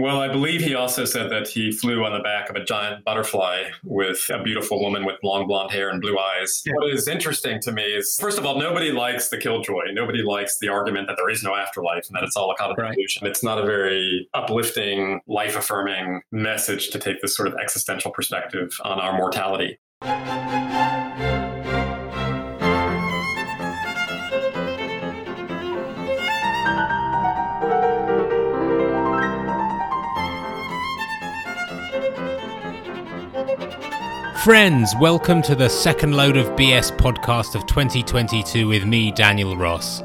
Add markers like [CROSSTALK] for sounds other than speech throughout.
Well, I believe he also said that he flew on the back of a giant butterfly with a beautiful woman with long blonde hair and blue eyes. Yeah. What is interesting to me is, first of all, nobody likes the killjoy. Nobody likes the argument that there is no afterlife and that it's all a kind of right. illusion. It's not a very uplifting, life affirming message to take this sort of existential perspective on our mortality. Friends, welcome to the second load of BS podcast of 2022 with me, Daniel Ross.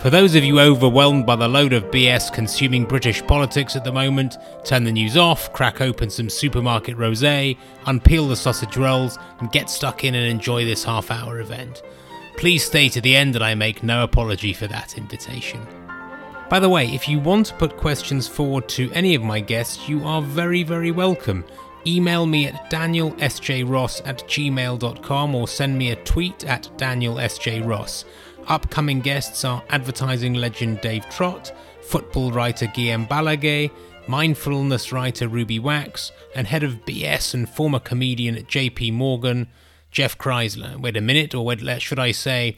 For those of you overwhelmed by the load of BS consuming British politics at the moment, turn the news off, crack open some supermarket rosé, unpeel the sausage rolls, and get stuck in and enjoy this half hour event. Please stay to the end and I make no apology for that invitation. By the way, if you want to put questions forward to any of my guests, you are very, very welcome email me at danielsjross at gmail.com or send me a tweet at danielsjross. Upcoming guests are advertising legend Dave Trott, football writer Guillem Balague, mindfulness writer Ruby Wax, and head of BS and former comedian JP Morgan, Jeff Kreisler. Wait a minute, or should I say,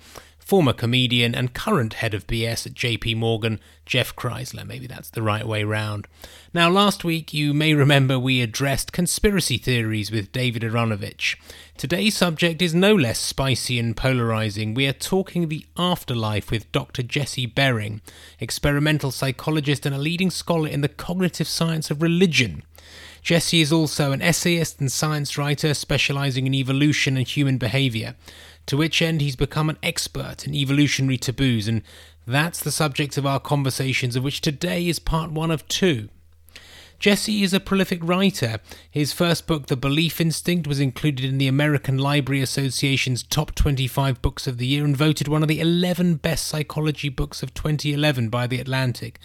former comedian and current head of BS at JP Morgan, Jeff Kreisler. Maybe that's the right way round. Now, last week you may remember we addressed conspiracy theories with David Aaronovitch. Today's subject is no less spicy and polarizing. We are talking the afterlife with Dr. Jesse Bering, experimental psychologist and a leading scholar in the cognitive science of religion. Jesse is also an essayist and science writer specializing in evolution and human behavior to which end he's become an expert in evolutionary taboos, and that's the subject of our conversations, of which today is part one of two. Jesse is a prolific writer. His first book, The Belief Instinct, was included in the American Library Association's top 25 books of the year and voted one of the 11 best psychology books of 2011 by The Atlantic.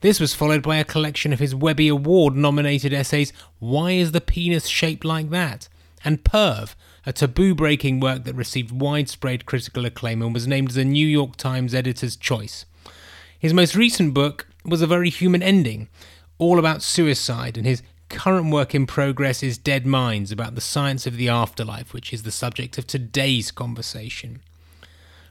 This was followed by a collection of his Webby Award nominated essays, Why is the Penis Shaped Like That? and Perv, a taboo breaking work that received widespread critical acclaim and was named as a New York Times editor's choice. His most recent book was A Very Human Ending, all about suicide, and his current work in progress is Dead Minds, about the science of the afterlife, which is the subject of today's conversation.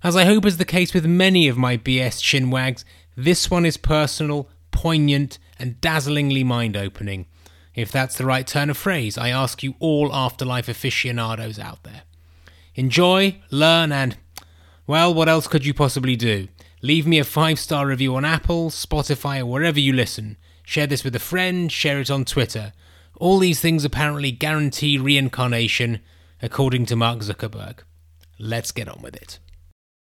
As I hope is the case with many of my BS chinwags, this one is personal, poignant, and dazzlingly mind opening. If that's the right turn of phrase, I ask you all afterlife aficionados out there. Enjoy, learn, and, well, what else could you possibly do? Leave me a five star review on Apple, Spotify, or wherever you listen. Share this with a friend, share it on Twitter. All these things apparently guarantee reincarnation, according to Mark Zuckerberg. Let's get on with it.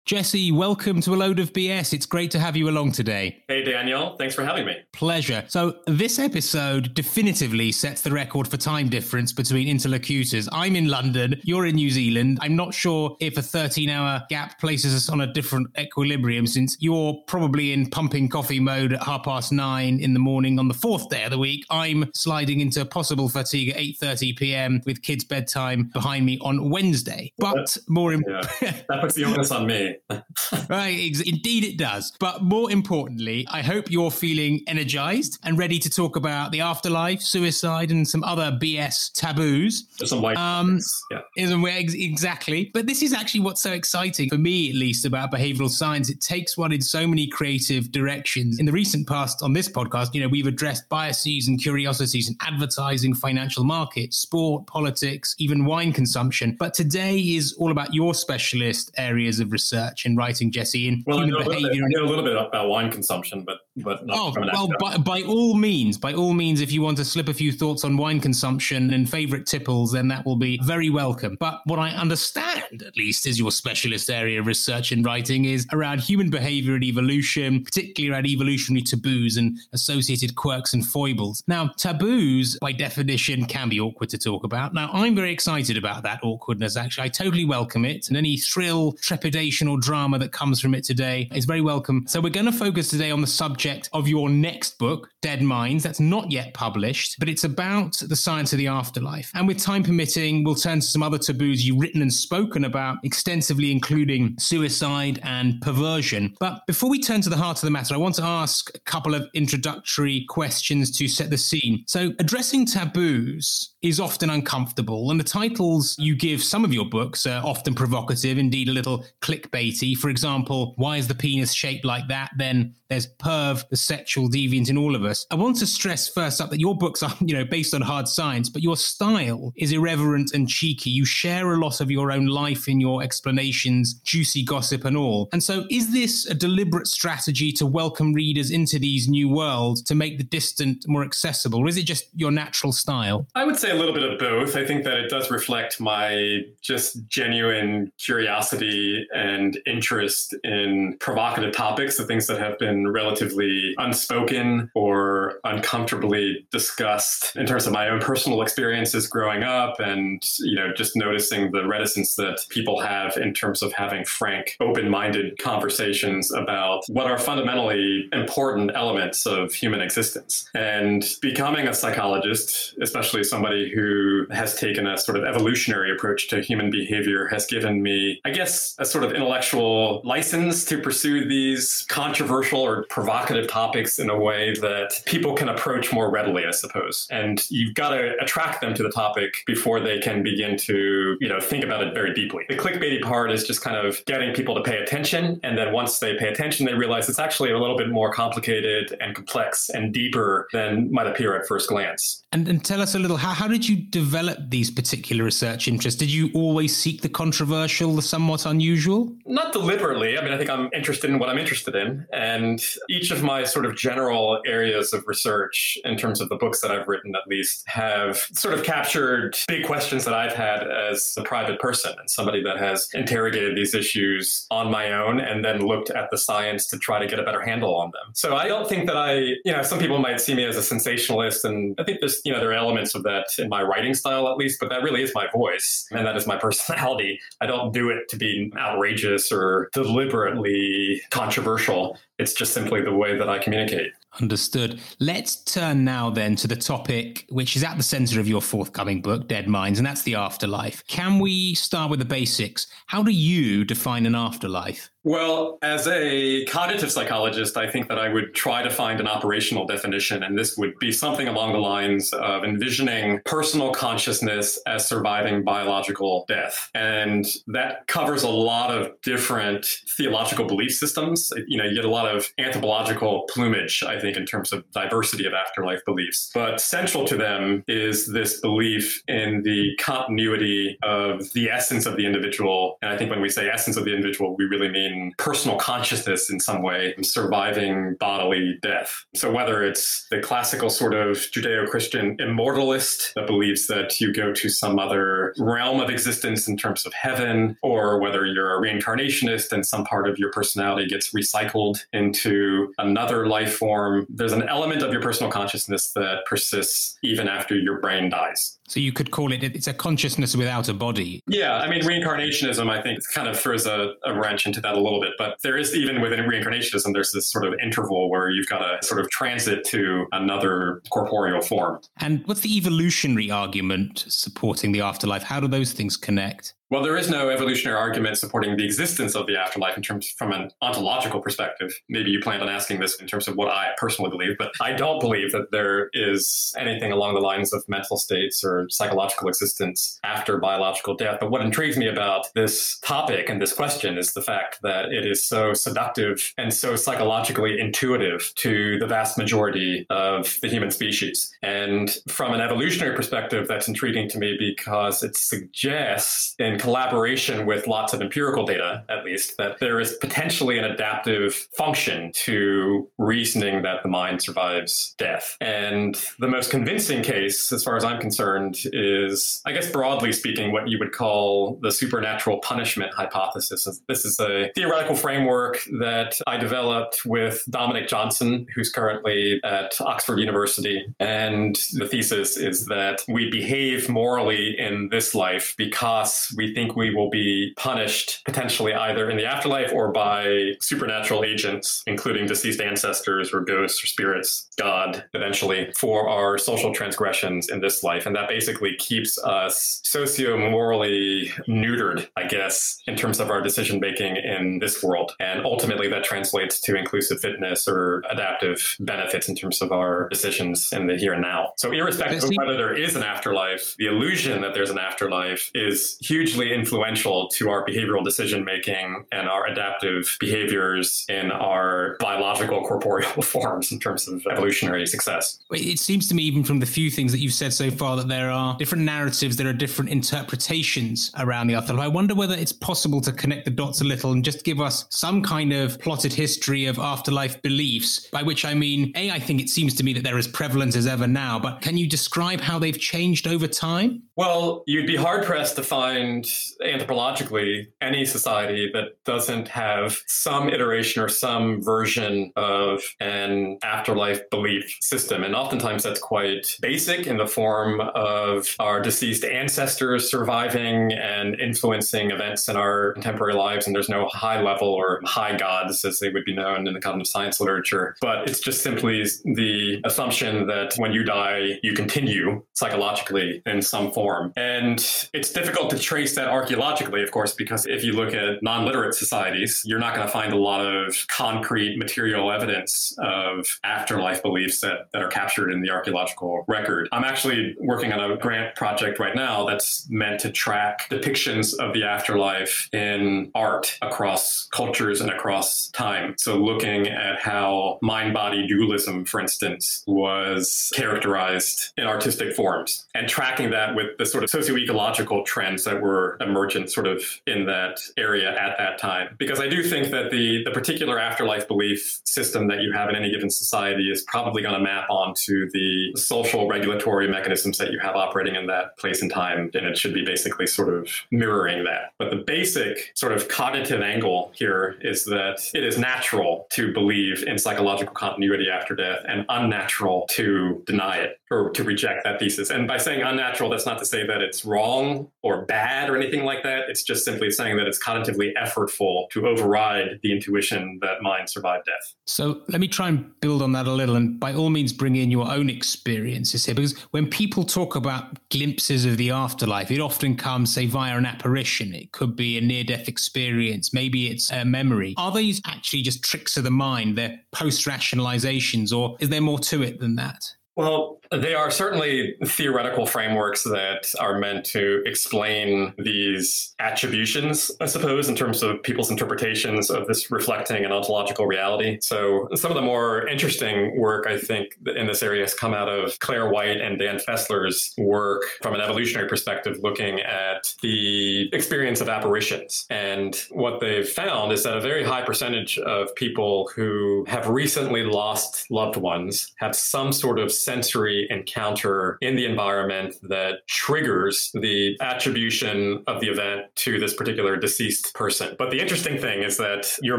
Jesse, welcome to a load of BS. It's great to have you along today. Hey, Daniel. Thanks for having me. Pleasure. So, this episode definitively sets the record for time difference between interlocutors. I'm in London, you're in New Zealand. I'm not sure if a 13 hour gap places us on a different equilibrium since you're probably in pumping coffee mode at half past nine in the morning on the fourth day of the week. I'm sliding into possible fatigue at 8.30 p.m. with kids' bedtime behind me on Wednesday. But more important... Yeah. [LAUGHS] That puts the onus on me. [LAUGHS] right, indeed it does. But more importantly, I hope you're feeling energized and ready to talk about the afterlife, suicide, and some other BS taboos. some white. Um, yeah. Exactly. But this is actually what's so exciting for me, at least, about behavioral science. It takes one in so many creative directions. In the recent past on this podcast, you know, we've addressed biases and curiosities in advertising, financial markets, sport, politics, even wine consumption. But today is all about your specialist areas of research research and writing, Jesse, in well, human behavior. Bit, I know a little bit about wine consumption, but but oh well, by, by, all means, by all means, if you want to slip a few thoughts on wine consumption and favorite tipples, then that will be very welcome. But what I understand, at least, is your specialist area of research and writing is around human behavior and evolution, particularly around evolutionary taboos and associated quirks and foibles. Now, taboos, by definition, can be awkward to talk about. Now, I'm very excited about that awkwardness. Actually, I totally welcome it, and any thrill, trepidation, or drama that comes from it today is very welcome. So we're going to focus today on the subject of your next book, Dead Minds. That's not yet published, but it's about the science of the afterlife. And with time permitting, we'll turn to some other taboos you've written and spoken about extensively, including suicide and perversion. But before we turn to the heart of the matter, I want to ask a couple of introductory questions to set the scene. So, addressing taboos is often uncomfortable, and the titles you give some of your books are often provocative, indeed a little clickbaity. For example, why is the penis shaped like that? Then there's perv, the sexual deviant in all of us. I want to stress first up that your books are, you know, based on hard science, but your style is irreverent and cheeky. You share a lot of your own life in your explanations, juicy gossip and all. And so is this a deliberate strategy to welcome readers into these new worlds to make the distant more accessible? Or is it just your natural style? I would say a little bit of both. I think that it does reflect my just genuine curiosity and interest in provocative topics, the things that have been relatively unspoken or uncomfortably discussed in terms of my own personal experiences growing up and, you know, just noticing the reticence that people have in terms of having frank, open minded conversations about what are fundamentally important elements of human existence. And becoming a psychologist, especially somebody who has taken a sort of evolutionary approach to human behavior, has given me, I guess, a sort of intellectual license to pursue these controversial or provocative topics in a way that people can approach more readily, I suppose. And you've got to attract them to the topic before they can begin to, you know, think about it very deeply. The clickbaity part is just kind of getting people to pay attention. And then once they pay attention, they realize it's actually a little bit more complicated and complex and deeper than might appear at first glance. And, and tell us a little, how, how did you develop these particular research interests? Did you always seek the controversial, the somewhat unusual? Not deliberately. I mean, I think I'm interested in what I'm interested in. And each of my sort of general areas of research, in terms of the books that I've written at least, have sort of captured big questions that I've had as a private person and somebody that has interrogated these issues on my own and then looked at the science to try to get a better handle on them. So I don't think that I, you know, some people might see me as a sensationalist, and I think there's, you know, there are elements of that in my writing style at least, but that really is my voice and that is my [LAUGHS] personality. I don't do it to be outrageous or deliberately controversial. It's just simply the way that I communicate. Understood. Let's turn now then to the topic which is at the center of your forthcoming book, Dead Minds, and that's the afterlife. Can we start with the basics? How do you define an afterlife? Well, as a cognitive psychologist, I think that I would try to find an operational definition, and this would be something along the lines of envisioning personal consciousness as surviving biological death. And that covers a lot of different theological belief systems. You know, you get a lot of anthropological plumage, I think, in terms of diversity of afterlife beliefs. But central to them is this belief in the continuity of the essence of the individual. And I think when we say essence of the individual, we really mean personal consciousness in some way, surviving bodily death. So whether it's the classical sort of Judeo-Christian immortalist that believes that you go to some other realm of existence in terms of heaven, or whether you're a reincarnationist and some part of your personality gets recycled into another life form, there's an element of your personal consciousness that persists even after your brain dies. So you could call it it's a consciousness without a body. Yeah, I mean reincarnationism I think kind of throws a, a wrench into that a little bit, but there is even within reincarnationism there's this sort of interval where you've got to sort of transit to another corporeal form. And what's the evolutionary argument supporting the afterlife? How do those things connect? Well, there is no evolutionary argument supporting the existence of the afterlife in terms from an ontological perspective. Maybe you planned on asking this in terms of what I personally believe, but I don't believe that there is anything along the lines of mental states or psychological existence after biological death. But what intrigues me about this topic and this question is the fact that it is so seductive and so psychologically intuitive to the vast majority of the human species. And from an evolutionary perspective, that's intriguing to me because it suggests in collaboration with lots of empirical data, at least, that there is potentially an adaptive function to reasoning that the mind survives death. And the most convincing case, as far as I'm concerned, is, I guess, broadly speaking, what you would call the supernatural punishment hypothesis. This is a theoretical framework that I developed with Dominic Johnson, who's currently at Oxford University. And the thesis is that we behave morally in this life because we we think we will be punished potentially either in the afterlife or by supernatural agents, including deceased ancestors or ghosts or spirits, God, eventually, for our social transgressions in this life. And that basically keeps us socio morally neutered, I guess, in terms of our decision making in this world. And ultimately, that translates to inclusive fitness or adaptive benefits in terms of our decisions in the here and now. So, irrespective of whether there is an afterlife, the illusion that there's an afterlife is hugely influential to our behavioral decision making and our adaptive behaviors in our biological corporeal [LAUGHS] forms in terms of evolutionary success. It seems to me, even from the few things that you've said so far, that there are different narratives, there are different interpretations around the afterlife. I wonder whether it's possible to connect the dots a little and just give us some kind of plotted history of afterlife beliefs, by which I mean, A, I think it seems to me that they're as prevalent as ever now, but can you describe how they've changed over time? Well, you'd be hard pressed to find anthropologically any society that doesn't have some iteration or some version of an afterlife belief system. And oftentimes that's quite basic in the form of our deceased ancestors surviving and influencing events in our contemporary lives. And there's no high level or high gods, as they would be known in the cognitive science literature. But it's just simply the assumption that when you die, you continue psychologically in some form. And it's difficult to trace that archaeologically, of course, because if you look at non literate societies, you're not going to find a lot of concrete material evidence of afterlife beliefs that, that are captured in the archaeological record. I'm actually working on a grant project right now that's meant to track depictions of the afterlife in art across cultures and across time. So, looking at how mind body dualism, for instance, was characterized in artistic forms and tracking that with the sort of socio-ecological trends that were emergent sort of in that area at that time. Because I do think that the, the particular afterlife belief system that you have in any given society is probably going to map onto the social regulatory mechanisms that you have operating in that place and time. And it should be basically sort of mirroring that. But the basic sort of cognitive angle here is that it is natural to believe in psychological continuity after death and unnatural to deny it or to reject that thesis. And by saying unnatural, that's not to say that it's wrong or bad or anything like that. It's just simply saying that it's cognitively effortful to override the intuition that mind survived death. So let me try and build on that a little and by all means bring in your own experiences here because when people talk about glimpses of the afterlife, it often comes, say, via an apparition. It could be a near death experience, maybe it's a memory. Are these actually just tricks of the mind? They're post rationalizations, or is there more to it than that? Well, they are certainly theoretical frameworks that are meant to explain these attributions, I suppose, in terms of people's interpretations of this reflecting an ontological reality. So, some of the more interesting work, I think, in this area has come out of Claire White and Dan Fessler's work from an evolutionary perspective, looking at the experience of apparitions. And what they've found is that a very high percentage of people who have recently lost loved ones have some sort of sensory encounter in the environment that triggers the attribution of the event to this particular deceased person. But the interesting thing is that you're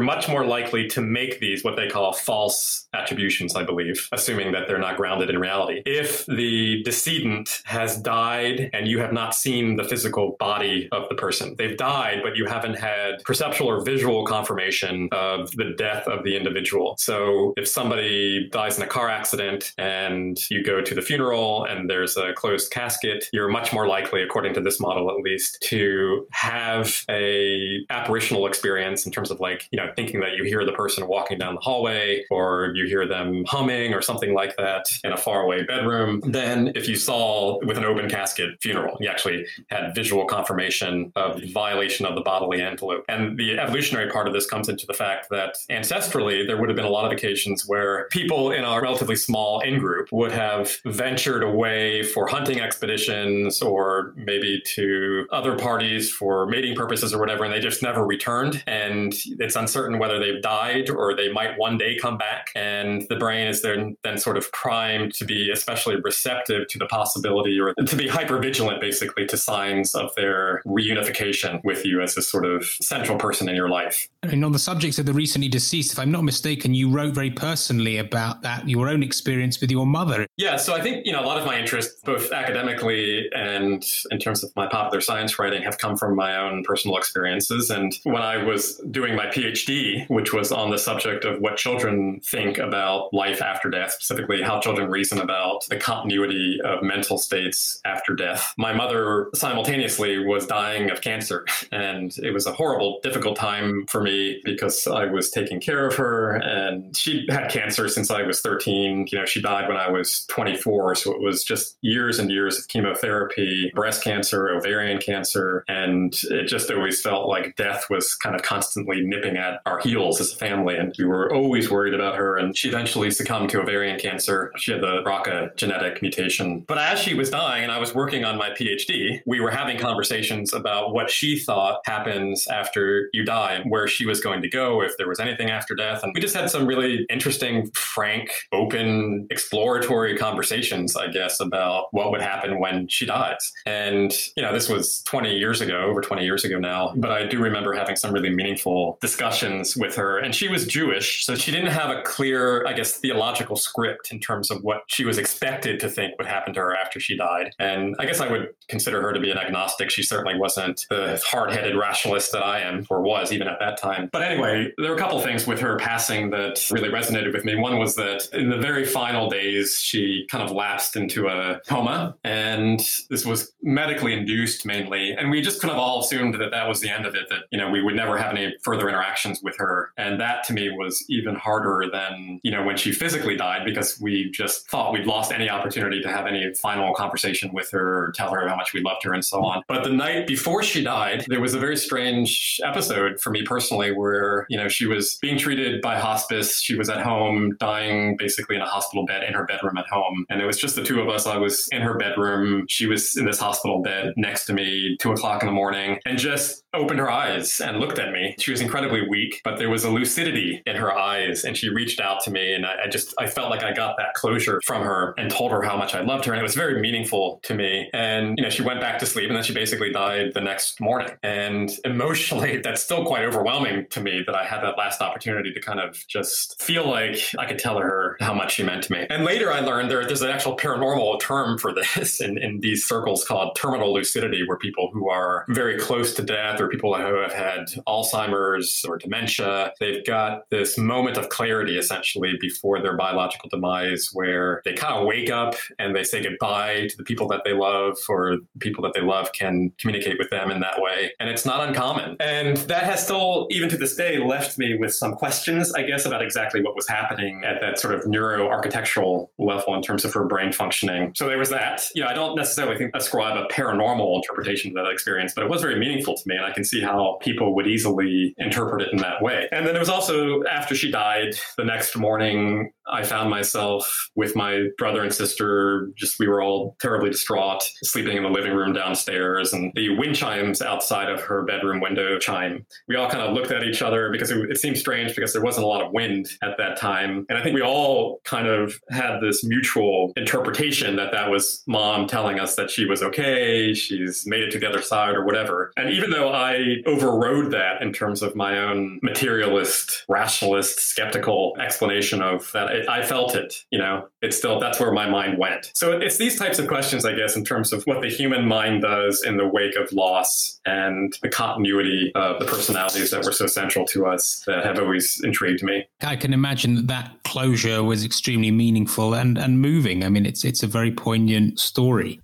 much more likely to make these what they call false attributions, I believe, assuming that they're not grounded in reality. If the decedent has died and you have not seen the physical body of the person, they've died, but you haven't had perceptual or visual confirmation of the death of the individual. So if somebody dies in a car accident and you go to the funeral and there's a closed casket, you're much more likely, according to this model at least, to have a apparitional experience in terms of like, you know, thinking that you hear the person walking down the hallway or you hear them humming or something like that in a faraway bedroom than if you saw with an open casket funeral. You actually had visual confirmation of violation of the bodily envelope. And the evolutionary part of this comes into the fact that ancestrally, there would have been a lot of occasions where people in a relatively small in group would have ventured away for hunting expeditions or maybe to other parties for mating purposes or whatever, and they just never returned. And it's uncertain whether they've died or they might one day come back. And the brain is then, then sort of primed to be especially receptive to the possibility or to be hyper vigilant basically to signs of their reunification with you as a sort of central person in your life. And on the subject of the recently deceased, if I'm not mistaken, you wrote very personally about that, your own experience with your mother. Yeah, so I think, you know, a lot of my interests, both academically and in terms of my popular science writing, have come from my own personal experiences. And when I was doing my PhD, which was on the subject of what children think about life after death, specifically how children reason about the continuity of mental states after death, my mother simultaneously was dying of cancer. [LAUGHS] And it was a horrible, difficult time for me because I was taking care of her and she had cancer since I was 13. You know, she died when I was 24. So it was just years and years of chemotherapy, breast cancer, ovarian cancer. And it just always felt like death was kind of constantly nipping at our heels as a family. And we were always worried about her. And she eventually succumbed to ovarian cancer. She had the BRCA genetic mutation. But as she was dying and I was working on my PhD, we were having conversations about what she thought happens after you die where she was going to go, if there was anything after death. And we just had some really interesting, frank, open, exploratory conversations, I guess, about what would happen when she dies. And, you know, this was 20 years ago, over 20 years ago now, but I do remember having some really meaningful discussions with her. And she was Jewish, so she didn't have a clear, I guess, theological script in terms of what she was expected to think would happen to her after she died. And I guess I would consider her to be an agnostic. She certainly wasn't the hard headed rationalist that I am, or was even at that time. But anyway, there were a couple things with her passing that really resonated with me. One was that in the very final days, she kind of lapsed into a coma, and this was medically induced mainly. And we just kind of all assumed that that was the end of it, that, you know, we would never have any further interactions with her. And that to me was even harder than, you know, when she physically died because we just thought we'd lost any opportunity to have any final conversation with her, tell her how much we loved her and so on. But the night before she died, there was a very strange episode for me personally where, you know, she was being treated by hospice. She was at home dying basically in a hospital bed in her bedroom at home. And it was just the two of us. I was in her bedroom. She was in this hospital bed next to me, two o'clock in the morning, and just opened her eyes and looked at me. She was incredibly weak, but there was a lucidity in her eyes. And she reached out to me. And I, I just, I felt like I got that closure from her and told her how much I loved her. And it was very meaningful to me. And, you know, she went back to sleep and then she basically died the next morning. And [LAUGHS] emotionally, that's still quite overwhelming to me that I had that last opportunity to kind of just feel like I could tell her how much she meant to me. And later I learned there, there's an actual paranormal term for [LAUGHS] this in, in these circles called terminal lucidity, where people who are very close to death or people who have had Alzheimer's or dementia, they've got this moment of clarity essentially before their biological demise where they kind of wake up and they say goodbye to the people that they love or people that they love can communicate with them in that way. And it's not uncommon. And that has still, even to this day, left me with some questions, I guess, about exactly what was happening at that sort of neuro architectural level in terms of her brain functioning. So there was that. You know, I don't necessarily think ascribe a paranormal interpretation to that experience, but it was very meaningful to me. And I can see how people would easily interpret it in that way. And then it was also after she died, the next morning, I found myself with my brother and sister, just we were all terribly distraught, sleeping in the living room downstairs, and the wind chimes outside of her bedroom window chime. We all kind of looked at each other because it, it seemed strange because there wasn't a lot of wind at that time. And I think we all kind of had this mutual interpretation that that was mom telling us that she was okay, she's made it to the other side or whatever. And even though I overrode that in terms of my own materialist, rationalist, skeptical explanation of that it, I felt it, you know, it's still, that's where my mind went. So it's these types of questions, I guess, in terms of what the human mind does in the wake of loss and the continuity of the personalities that were so central to us that have always intrigued me. I can imagine that that closure was extremely meaningful and, and moving. I mean, it's, it's a very poignant story.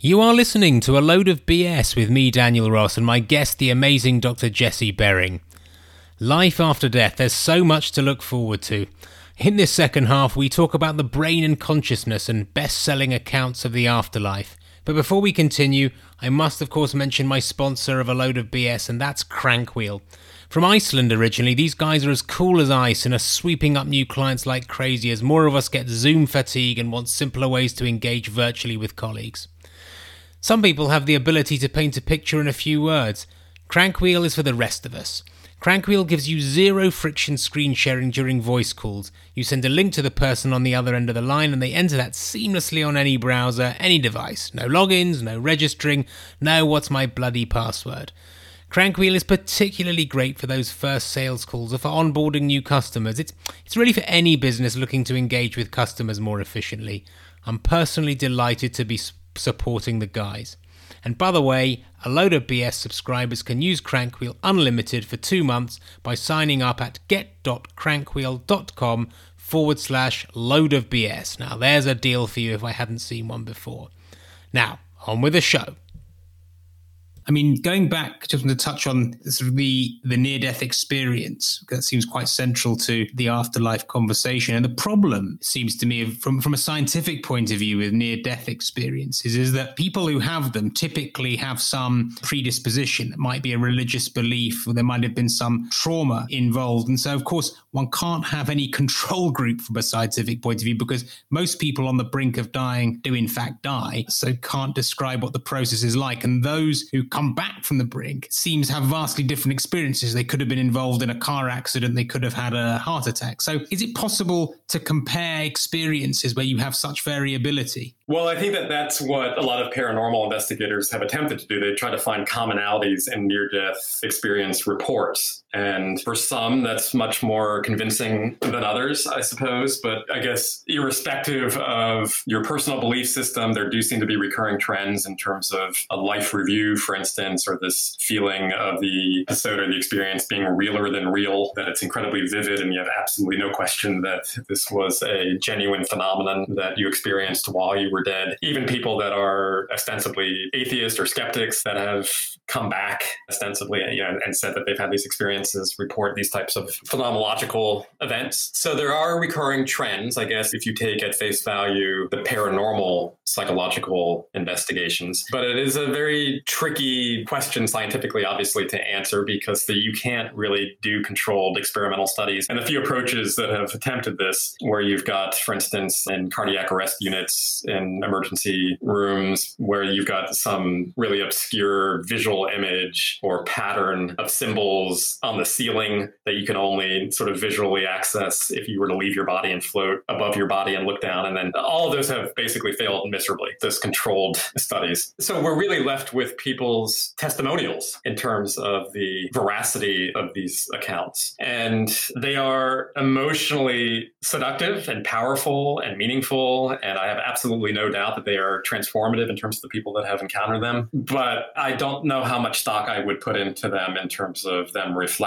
You are listening to a load of BS with me, Daniel Ross, and my guest, the amazing Dr. Jesse Bering. Life after death, there's so much to look forward to. In this second half, we talk about the brain and consciousness and best selling accounts of the afterlife. But before we continue, I must of course mention my sponsor of a load of BS, and that's Crankwheel. From Iceland originally, these guys are as cool as ice and are sweeping up new clients like crazy as more of us get Zoom fatigue and want simpler ways to engage virtually with colleagues. Some people have the ability to paint a picture in a few words. Crankwheel is for the rest of us. Crankwheel gives you zero friction screen sharing during voice calls. You send a link to the person on the other end of the line and they enter that seamlessly on any browser, any device. No logins, no registering, no what's my bloody password. Crankwheel is particularly great for those first sales calls or for onboarding new customers. It's, it's really for any business looking to engage with customers more efficiently. I'm personally delighted to be supporting the guys. And by the way, a load of BS subscribers can use Crankwheel Unlimited for two months by signing up at get.crankwheel.com forward slash load of BS. Now, there's a deal for you if I hadn't seen one before. Now, on with the show. I mean, going back, just want to touch on sort of the the near death experience. That seems quite central to the afterlife conversation. And the problem seems to me, from from a scientific point of view, with near death experiences, is that people who have them typically have some predisposition. It might be a religious belief, or there might have been some trauma involved. And so, of course, one can't have any control group from a scientific point of view because most people on the brink of dying do in fact die. So can't describe what the process is like. And those who come back from the brink seems to have vastly different experiences. They could have been involved in a car accident, they could have had a heart attack. So, is it possible to compare experiences where you have such variability? Well, I think that that's what a lot of paranormal investigators have attempted to do. They try to find commonalities in near death experience reports. And for some, that's much more convincing than others, I suppose. But I guess, irrespective of your personal belief system, there do seem to be recurring trends in terms of a life review, for instance, or this feeling of the episode or the experience being realer than real, that it's incredibly vivid and you have absolutely no question that this was a genuine phenomenon that you experienced while you were dead. Even people that are ostensibly atheists or skeptics that have come back ostensibly you know, and said that they've had these experiences report these types of phenomenological events. So there are recurring trends, I guess, if you take at face value the paranormal psychological investigations. But it is a very tricky question scientifically, obviously, to answer because the, you can't really do controlled experimental studies. And a few approaches that have attempted this, where you've got, for instance, in cardiac arrest units in emergency rooms where you've got some really obscure visual image or pattern of symbols on the ceiling that you can only sort of visually access if you were to leave your body and float above your body and look down. And then all of those have basically failed miserably, those controlled [LAUGHS] studies. So we're really left with people's testimonials in terms of the veracity of these accounts. And they are emotionally seductive and powerful and meaningful. And I have absolutely no doubt that they are transformative in terms of the people that have encountered them. But I don't know how much stock I would put into them in terms of them reflecting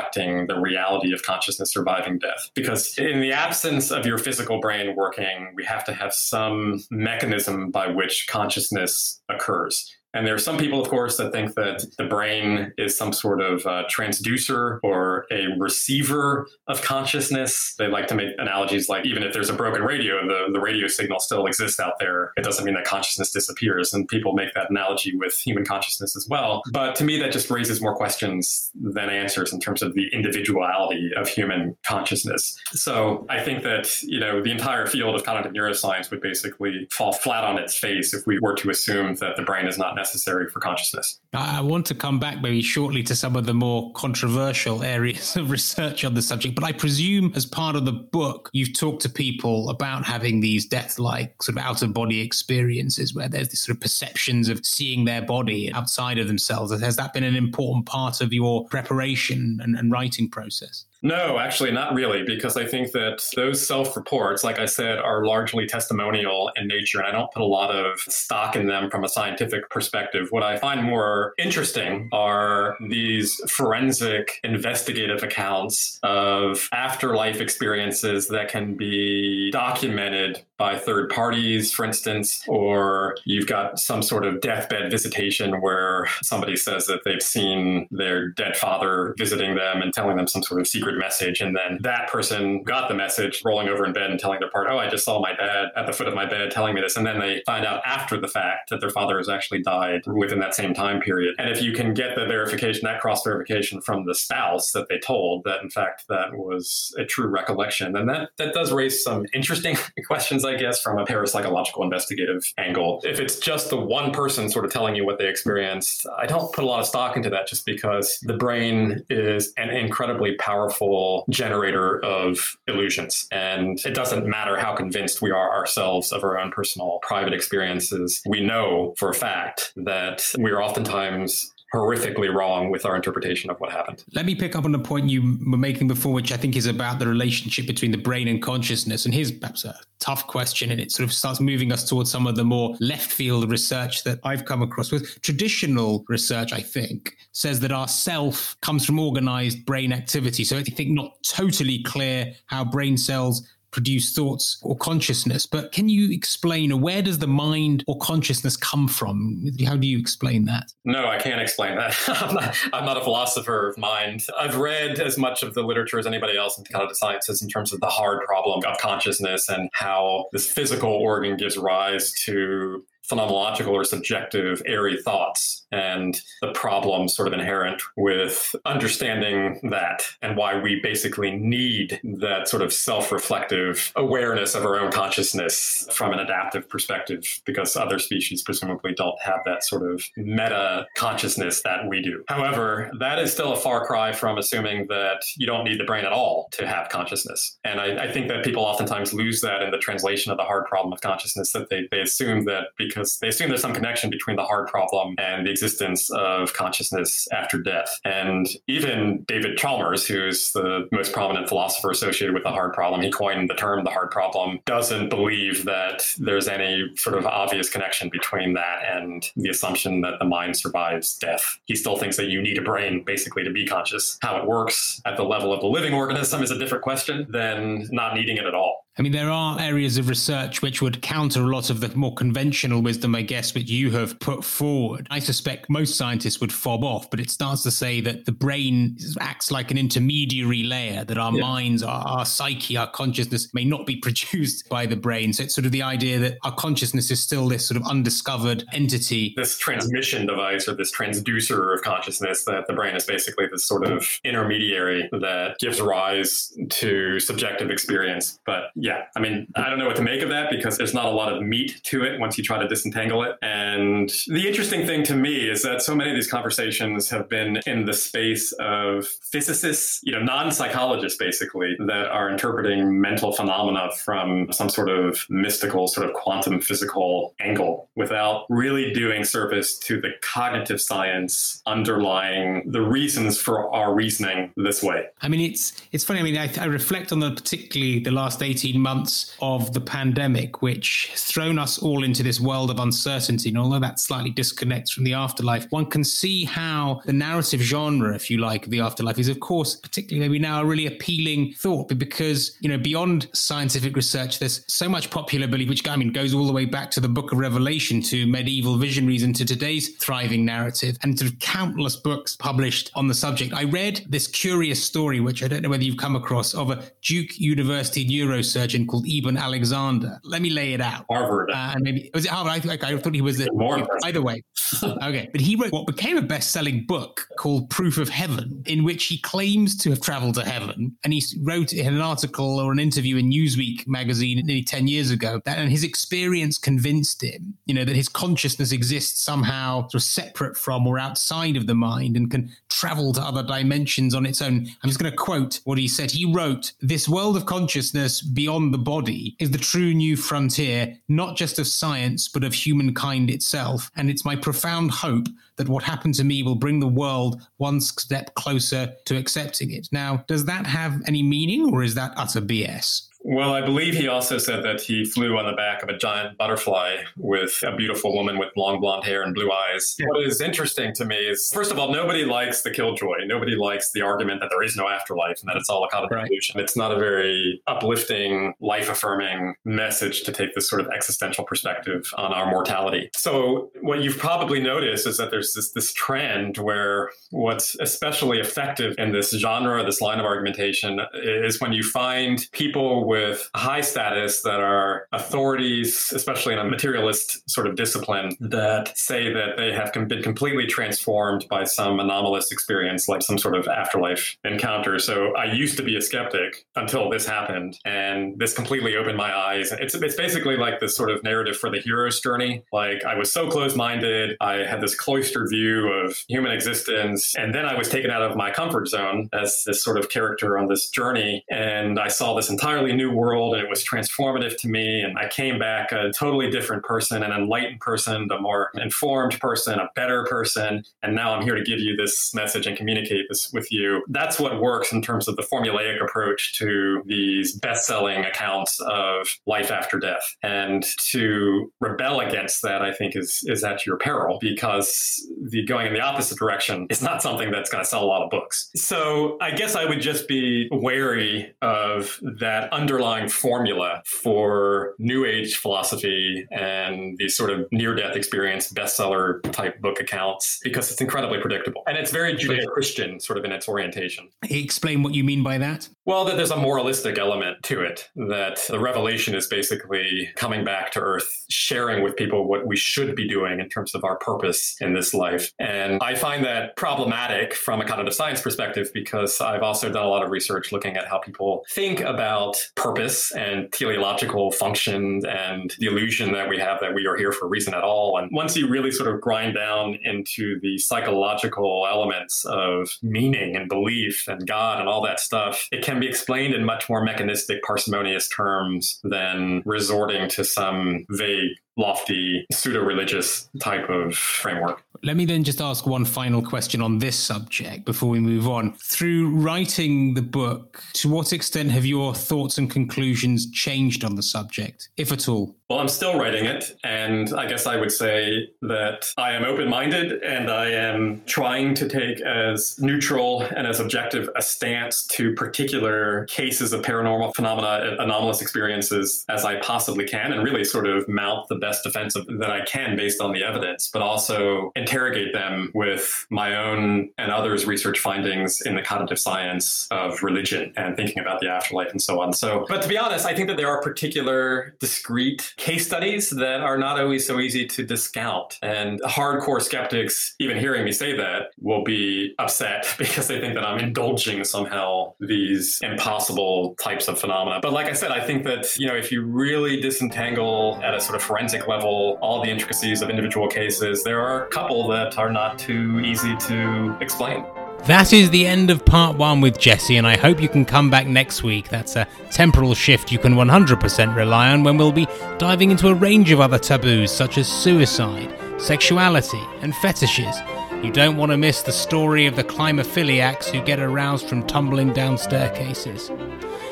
the reality of consciousness surviving death. Because in the absence of your physical brain working, we have to have some mechanism by which consciousness occurs. And there are some people, of course, that think that the brain is some sort of uh, transducer or a receiver of consciousness. They like to make analogies like even if there's a broken radio, the, the radio signal still exists out there. It doesn't mean that consciousness disappears. And people make that analogy with human consciousness as well. But to me, that just raises more questions than answers in terms of the individuality of human consciousness. So I think that, you know, the entire field of cognitive neuroscience would basically fall flat on its face if we were to assume that the brain is not necessary necessary for consciousness. I want to come back maybe shortly to some of the more controversial areas of [LAUGHS] research on the subject, but I presume as part of the book, you've talked to people about having these death like sort of out of body experiences where there's this sort of perceptions of seeing their body outside of themselves. Has that been an important part of your preparation and, and writing process? No, actually, not really, because I think that those self reports, like I said, are largely testimonial in nature, and I don't put a lot of stock in them from a scientific perspective. What I find more interesting are these forensic investigative accounts of afterlife experiences that can be documented by third parties, for instance, or you've got some sort of deathbed visitation where somebody says that they've seen their dead father visiting them and telling them some sort of secret message. And then that person got the message rolling over in bed and telling their partner, Oh, I just saw my dad at the foot of my bed telling me this. And then they find out after the fact that their father has actually died within that same time period. And if you can get the verification, that cross verification from the spouse that they told that in fact that was a true recollection, then that, that does raise some interesting [LAUGHS] questions, I guess, from a parapsychological investigative angle. If it's just the one person sort of telling you what they experienced, I don't put a lot of stock into that just because the brain is an incredibly powerful generator of illusions. And it doesn't matter how convinced we are ourselves of our own personal private experiences. We know for a fact that we are oftentimes horrifically wrong with our interpretation of what happened. Let me pick up on the point you were making before, which I think is about the relationship between the brain and consciousness. And here's perhaps a tough question, and it sort of starts moving us towards some of the more left field research that I've come across with. Traditional research, I think, says that our self comes from organized brain activity. So I think not totally clear how brain cells produce thoughts or consciousness. But can you explain where does the mind or consciousness come from? How do you explain that? No, I can't explain that. [LAUGHS] I'm, not, I'm, not, a philosopher of mind. I've read as much of the literature as anybody else in cognitive sciences in terms of the hard problem of consciousness and how this physical organ gives rise to phenomenological or subjective airy thoughts and the problem sort of inherent with understanding that and why we basically need that sort of self-reflective awareness of our own consciousness from an adaptive perspective because other species presumably don't have that sort of meta consciousness that we do. However, that is still a far cry from assuming that you don't need the brain at all to have consciousness. And I, I think that people oftentimes lose that in the translation of the hard problem of consciousness that they, they assume that because because they assume there's some connection between the hard problem and the existence of consciousness after death. And even David Chalmers, who's the most prominent philosopher associated with the hard problem, he coined the term the hard problem, doesn't believe that there's any sort of obvious connection between that and the assumption that the mind survives death. He still thinks that you need a brain basically to be conscious. How it works at the level of the living organism is a different question than not needing it at all. I mean, there are areas of research which would counter a lot of the more conventional wisdom, I guess, which you have put forward. I suspect most scientists would fob off, but it starts to say that the brain acts like an intermediary layer, that our yeah. minds, our, our psyche, our consciousness may not be [LAUGHS] produced by the brain. So it's sort of the idea that our consciousness is still this sort of undiscovered entity. This transmission device or this transducer of consciousness, that the brain is basically this sort of intermediary that gives rise to subjective experience. But yeah, I mean, I don't know what to make of that because there's not a lot of meat to it once you try to disentangle it. And the interesting thing to me is that so many of these conversations have been in the space of physicists, you know, non psychologists basically, that are interpreting mental phenomena from some sort of mystical, sort of quantum physical angle without really doing service to the cognitive science underlying the reasons for our reasoning this way. I mean, it's it's funny. I mean, I, I reflect on the particularly the last 18 18 months of the pandemic, which has thrown us all into this world of uncertainty. And although that slightly disconnects from the afterlife, one can see how the narrative genre, if you like, of the afterlife is, of course, particularly maybe now a really appealing thought. Because, you know, beyond scientific research, there's so much popular belief, which I mean goes all the way back to the book of Revelation, to medieval visionaries, and to today's thriving narrative, and sort of countless books published on the subject. I read this curious story, which I don't know whether you've come across, of a Duke University neurosurgeon surgeon called Eben Alexander. Let me lay it out. Harvard. Uh, and maybe was it Harvard? I, I, I thought he was. More either way. [LAUGHS] okay, but he wrote what became a best-selling book called Proof of Heaven, in which he claims to have traveled to heaven, and he wrote in an article or an interview in Newsweek magazine nearly ten years ago that, and his experience convinced him, you know, that his consciousness exists somehow sort of separate from or outside of the mind and can travel to other dimensions on its own. I'm just going to quote what he said. He wrote, "This world of consciousness beyond." Beyond the body is the true new frontier, not just of science, but of humankind itself. And it's my profound hope that what happened to me will bring the world one step closer to accepting it. Now, does that have any meaning or is that utter BS? Well, I believe he also said that he flew on the back of a giant butterfly with a beautiful woman with long blonde hair and blue eyes. Yeah. What is interesting to me is, first of all, nobody likes the killjoy. Nobody likes the argument that there is no afterlife and that it's all a kind of right. illusion. It's not a very uplifting, life affirming message to take this sort of existential perspective on our mortality. So, what you've probably noticed is that there's this, this trend where what's especially effective in this genre, this line of argumentation, is when you find people with high status that are authorities, especially in a materialist sort of discipline, that say that they have been completely transformed by some anomalous experience, like some sort of afterlife encounter. So I used to be a skeptic until this happened, and this completely opened my eyes. It's, it's basically like this sort of narrative for the hero's journey. Like I was so close minded, I had this cloistered view of human existence, and then I was taken out of my comfort zone as this sort of character on this journey, and I saw this entirely new new world and it was transformative to me. And I came back a totally different person, an enlightened person, a more informed person, a better person. And now I'm here to give you this message and communicate this with you. That's what works in terms of the formulaic approach to these best selling accounts of life after death. And to rebel against that, I think, is, is at your peril because the going in the opposite direction is not something that's going to sell a lot of books. So I guess I would just be wary of that underlying formula for new age philosophy and these sort of near death experience bestseller type book accounts because it's incredibly predictable. And it's very Judeo Christian sort of in its orientation. Explain what you mean by that. Well, that there's a moralistic element to it, that the revelation is basically coming back to earth, sharing with people what we should be doing in terms of our purpose in this life. And I find that problematic from a cognitive science perspective because I've also done a lot of research looking at how people think about purpose and teleological function and the illusion that we have that we are here for a reason at all. And once you really sort of grind down into the psychological elements of meaning and belief and God and all that stuff, it can be explained in much more mechanistic, parsimonious terms than resorting to some vague lofty pseudo religious type of framework. Let me then just ask one final question on this subject before we move on. Through writing the book, to what extent have your thoughts and conclusions changed on the subject, if at all? Well, I'm still writing it. And I guess I would say that I am open minded and I am trying to take as neutral and as objective a stance to particular cases of paranormal phenomena, anomalous experiences as I possibly can, and really sort of mount the best defense that I can based on the evidence, but also interrogate them with my own and others' research findings in the cognitive science of religion and thinking about the afterlife and so on. So, but to be honest, I think that there are particular discrete case studies that are not always so easy to discount. And hardcore skeptics, even hearing me say that, will be upset [LAUGHS] because they think that I'm indulging somehow these impossible types of phenomena. But like I said, I think that, you know, if you really disentangle at a sort of forensic level, all the intricacies of individual cases, there are a couple that are not too easy to explain. That is the end of part one with Jesse, and I hope you can come back next week. That's a temporal shift you can 100% rely on when we'll be diving into a range of other taboos such as suicide, sexuality, and fetishes. You don't want to miss the story of the climacophiliacs who get aroused from tumbling down staircases.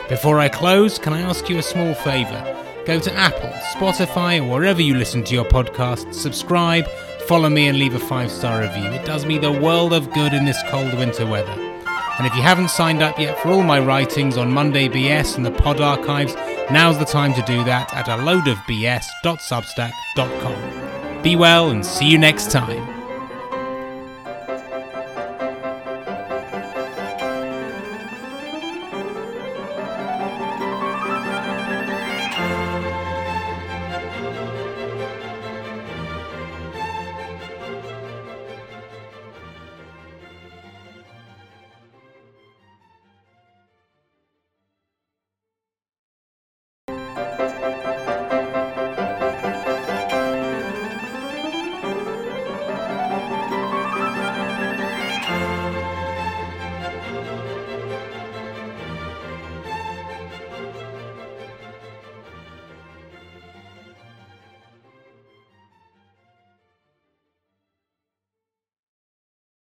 Before I close, can I ask you a small favour? Go to Apple, Spotify, or wherever you listen to your podcast, subscribe, follow me, and leave a five star review. It does me the world of good in this cold winter weather. And if you haven't signed up yet for all my writings on Monday BS and the pod archives, now's the time to do that at a load of bs.substack.com. Be well and see you next time.